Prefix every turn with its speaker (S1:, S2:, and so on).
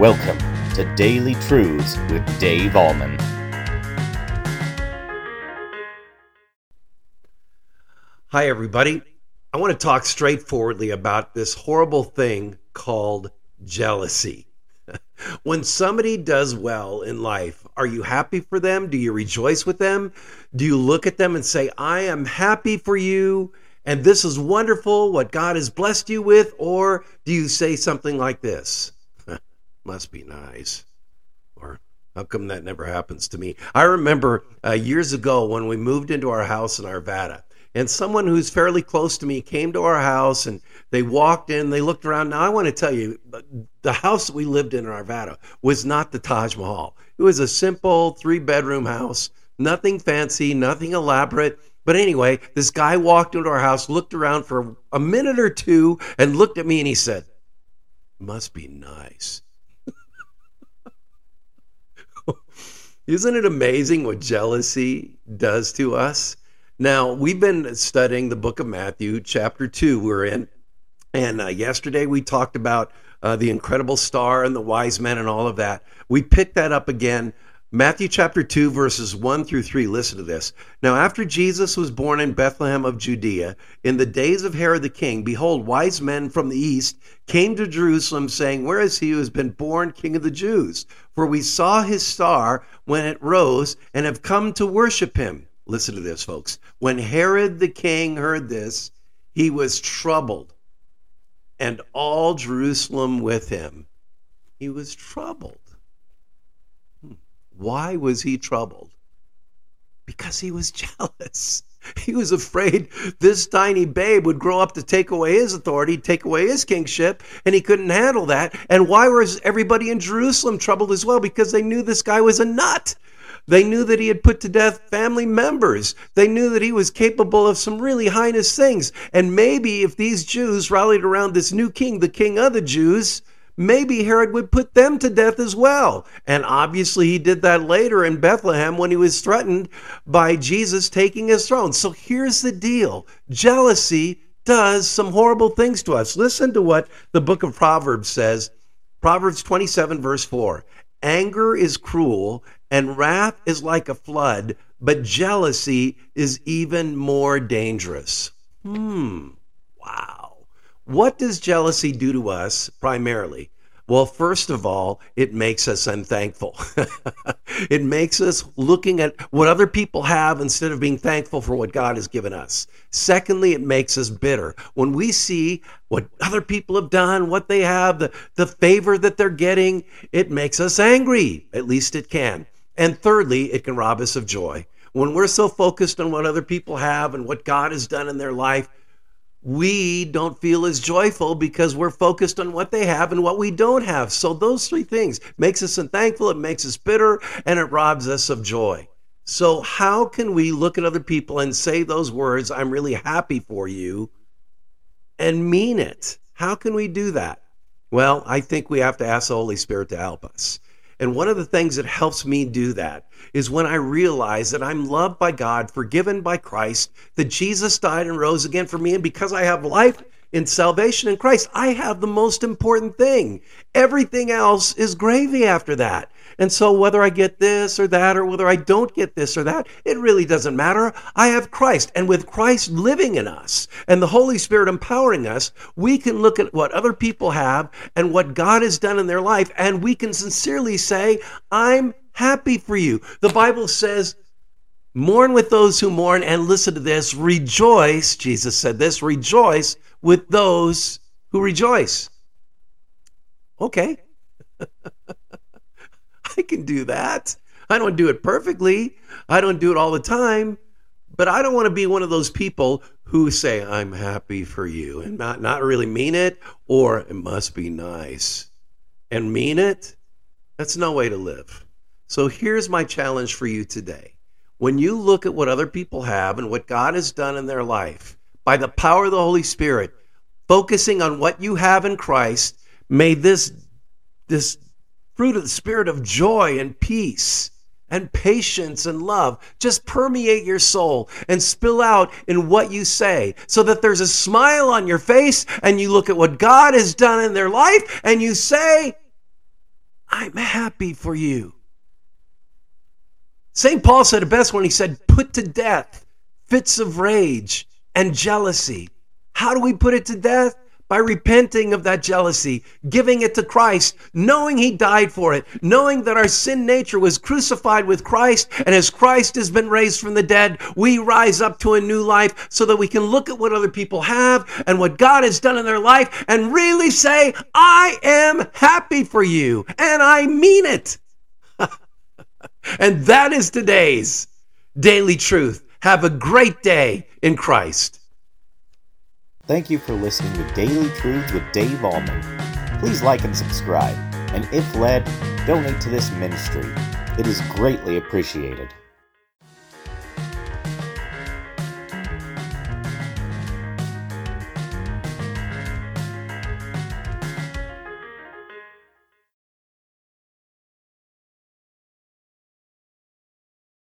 S1: Welcome to Daily Truths with Dave Ahlman.
S2: Hi, everybody. I want to talk straightforwardly about this horrible thing called jealousy. when somebody does well in life, are you happy for them? Do you rejoice with them? Do you look at them and say, I am happy for you and this is wonderful what God has blessed you with? Or do you say something like this? Must be nice. Or how come that never happens to me? I remember uh, years ago when we moved into our house in Arvada and someone who's fairly close to me came to our house and they walked in they looked around now i want to tell you the house that we lived in in arvada was not the taj mahal it was a simple three bedroom house nothing fancy nothing elaborate but anyway this guy walked into our house looked around for a minute or two and looked at me and he said must be nice isn't it amazing what jealousy does to us now, we've been studying the book of Matthew, chapter 2, we're in. And uh, yesterday we talked about uh, the incredible star and the wise men and all of that. We picked that up again. Matthew chapter 2, verses 1 through 3. Listen to this. Now, after Jesus was born in Bethlehem of Judea, in the days of Herod the king, behold, wise men from the east came to Jerusalem, saying, Where is he who has been born king of the Jews? For we saw his star when it rose and have come to worship him. Listen to this, folks. When Herod the king heard this, he was troubled, and all Jerusalem with him. He was troubled. Why was he troubled? Because he was jealous. He was afraid this tiny babe would grow up to take away his authority, take away his kingship, and he couldn't handle that. And why was everybody in Jerusalem troubled as well? Because they knew this guy was a nut. They knew that he had put to death family members. They knew that he was capable of some really heinous things. And maybe if these Jews rallied around this new king, the king of the Jews, maybe Herod would put them to death as well. And obviously, he did that later in Bethlehem when he was threatened by Jesus taking his throne. So here's the deal jealousy does some horrible things to us. Listen to what the book of Proverbs says Proverbs 27, verse 4. Anger is cruel and wrath is like a flood, but jealousy is even more dangerous. Hmm, wow. What does jealousy do to us primarily? Well, first of all, it makes us unthankful. it makes us looking at what other people have instead of being thankful for what God has given us. Secondly, it makes us bitter. When we see what other people have done, what they have, the, the favor that they're getting, it makes us angry. At least it can. And thirdly, it can rob us of joy. When we're so focused on what other people have and what God has done in their life, we don't feel as joyful because we're focused on what they have and what we don't have. So those three things makes us unthankful, it makes us bitter, and it robs us of joy. So how can we look at other people and say those words, I'm really happy for you, and mean it? How can we do that? Well, I think we have to ask the Holy Spirit to help us. And one of the things that helps me do that is when I realize that I'm loved by God, forgiven by Christ, that Jesus died and rose again for me. And because I have life in salvation in Christ, I have the most important thing. Everything else is gravy after that. And so, whether I get this or that, or whether I don't get this or that, it really doesn't matter. I have Christ. And with Christ living in us and the Holy Spirit empowering us, we can look at what other people have and what God has done in their life, and we can sincerely say, I'm happy for you. The Bible says, Mourn with those who mourn, and listen to this rejoice. Jesus said this rejoice with those who rejoice. Okay. I can do that. I don't do it perfectly. I don't do it all the time. But I don't want to be one of those people who say, I'm happy for you and not, not really mean it, or it must be nice and mean it. That's no way to live. So here's my challenge for you today. When you look at what other people have and what God has done in their life, by the power of the Holy Spirit, focusing on what you have in Christ, may this, this fruit of the spirit of joy and peace and patience and love just permeate your soul and spill out in what you say so that there's a smile on your face and you look at what God has done in their life and you say, I'm happy for you. St. Paul said it best when he said, Put to death fits of rage and jealousy. How do we put it to death? By repenting of that jealousy, giving it to Christ, knowing He died for it, knowing that our sin nature was crucified with Christ, and as Christ has been raised from the dead, we rise up to a new life so that we can look at what other people have and what God has done in their life and really say, I am happy for you, and I mean it. And that is today's daily truth. Have a great day in Christ.
S1: Thank you for listening to Daily Truths with Dave Ahlman. Please like and subscribe, and if led, donate to this ministry. It is greatly appreciated.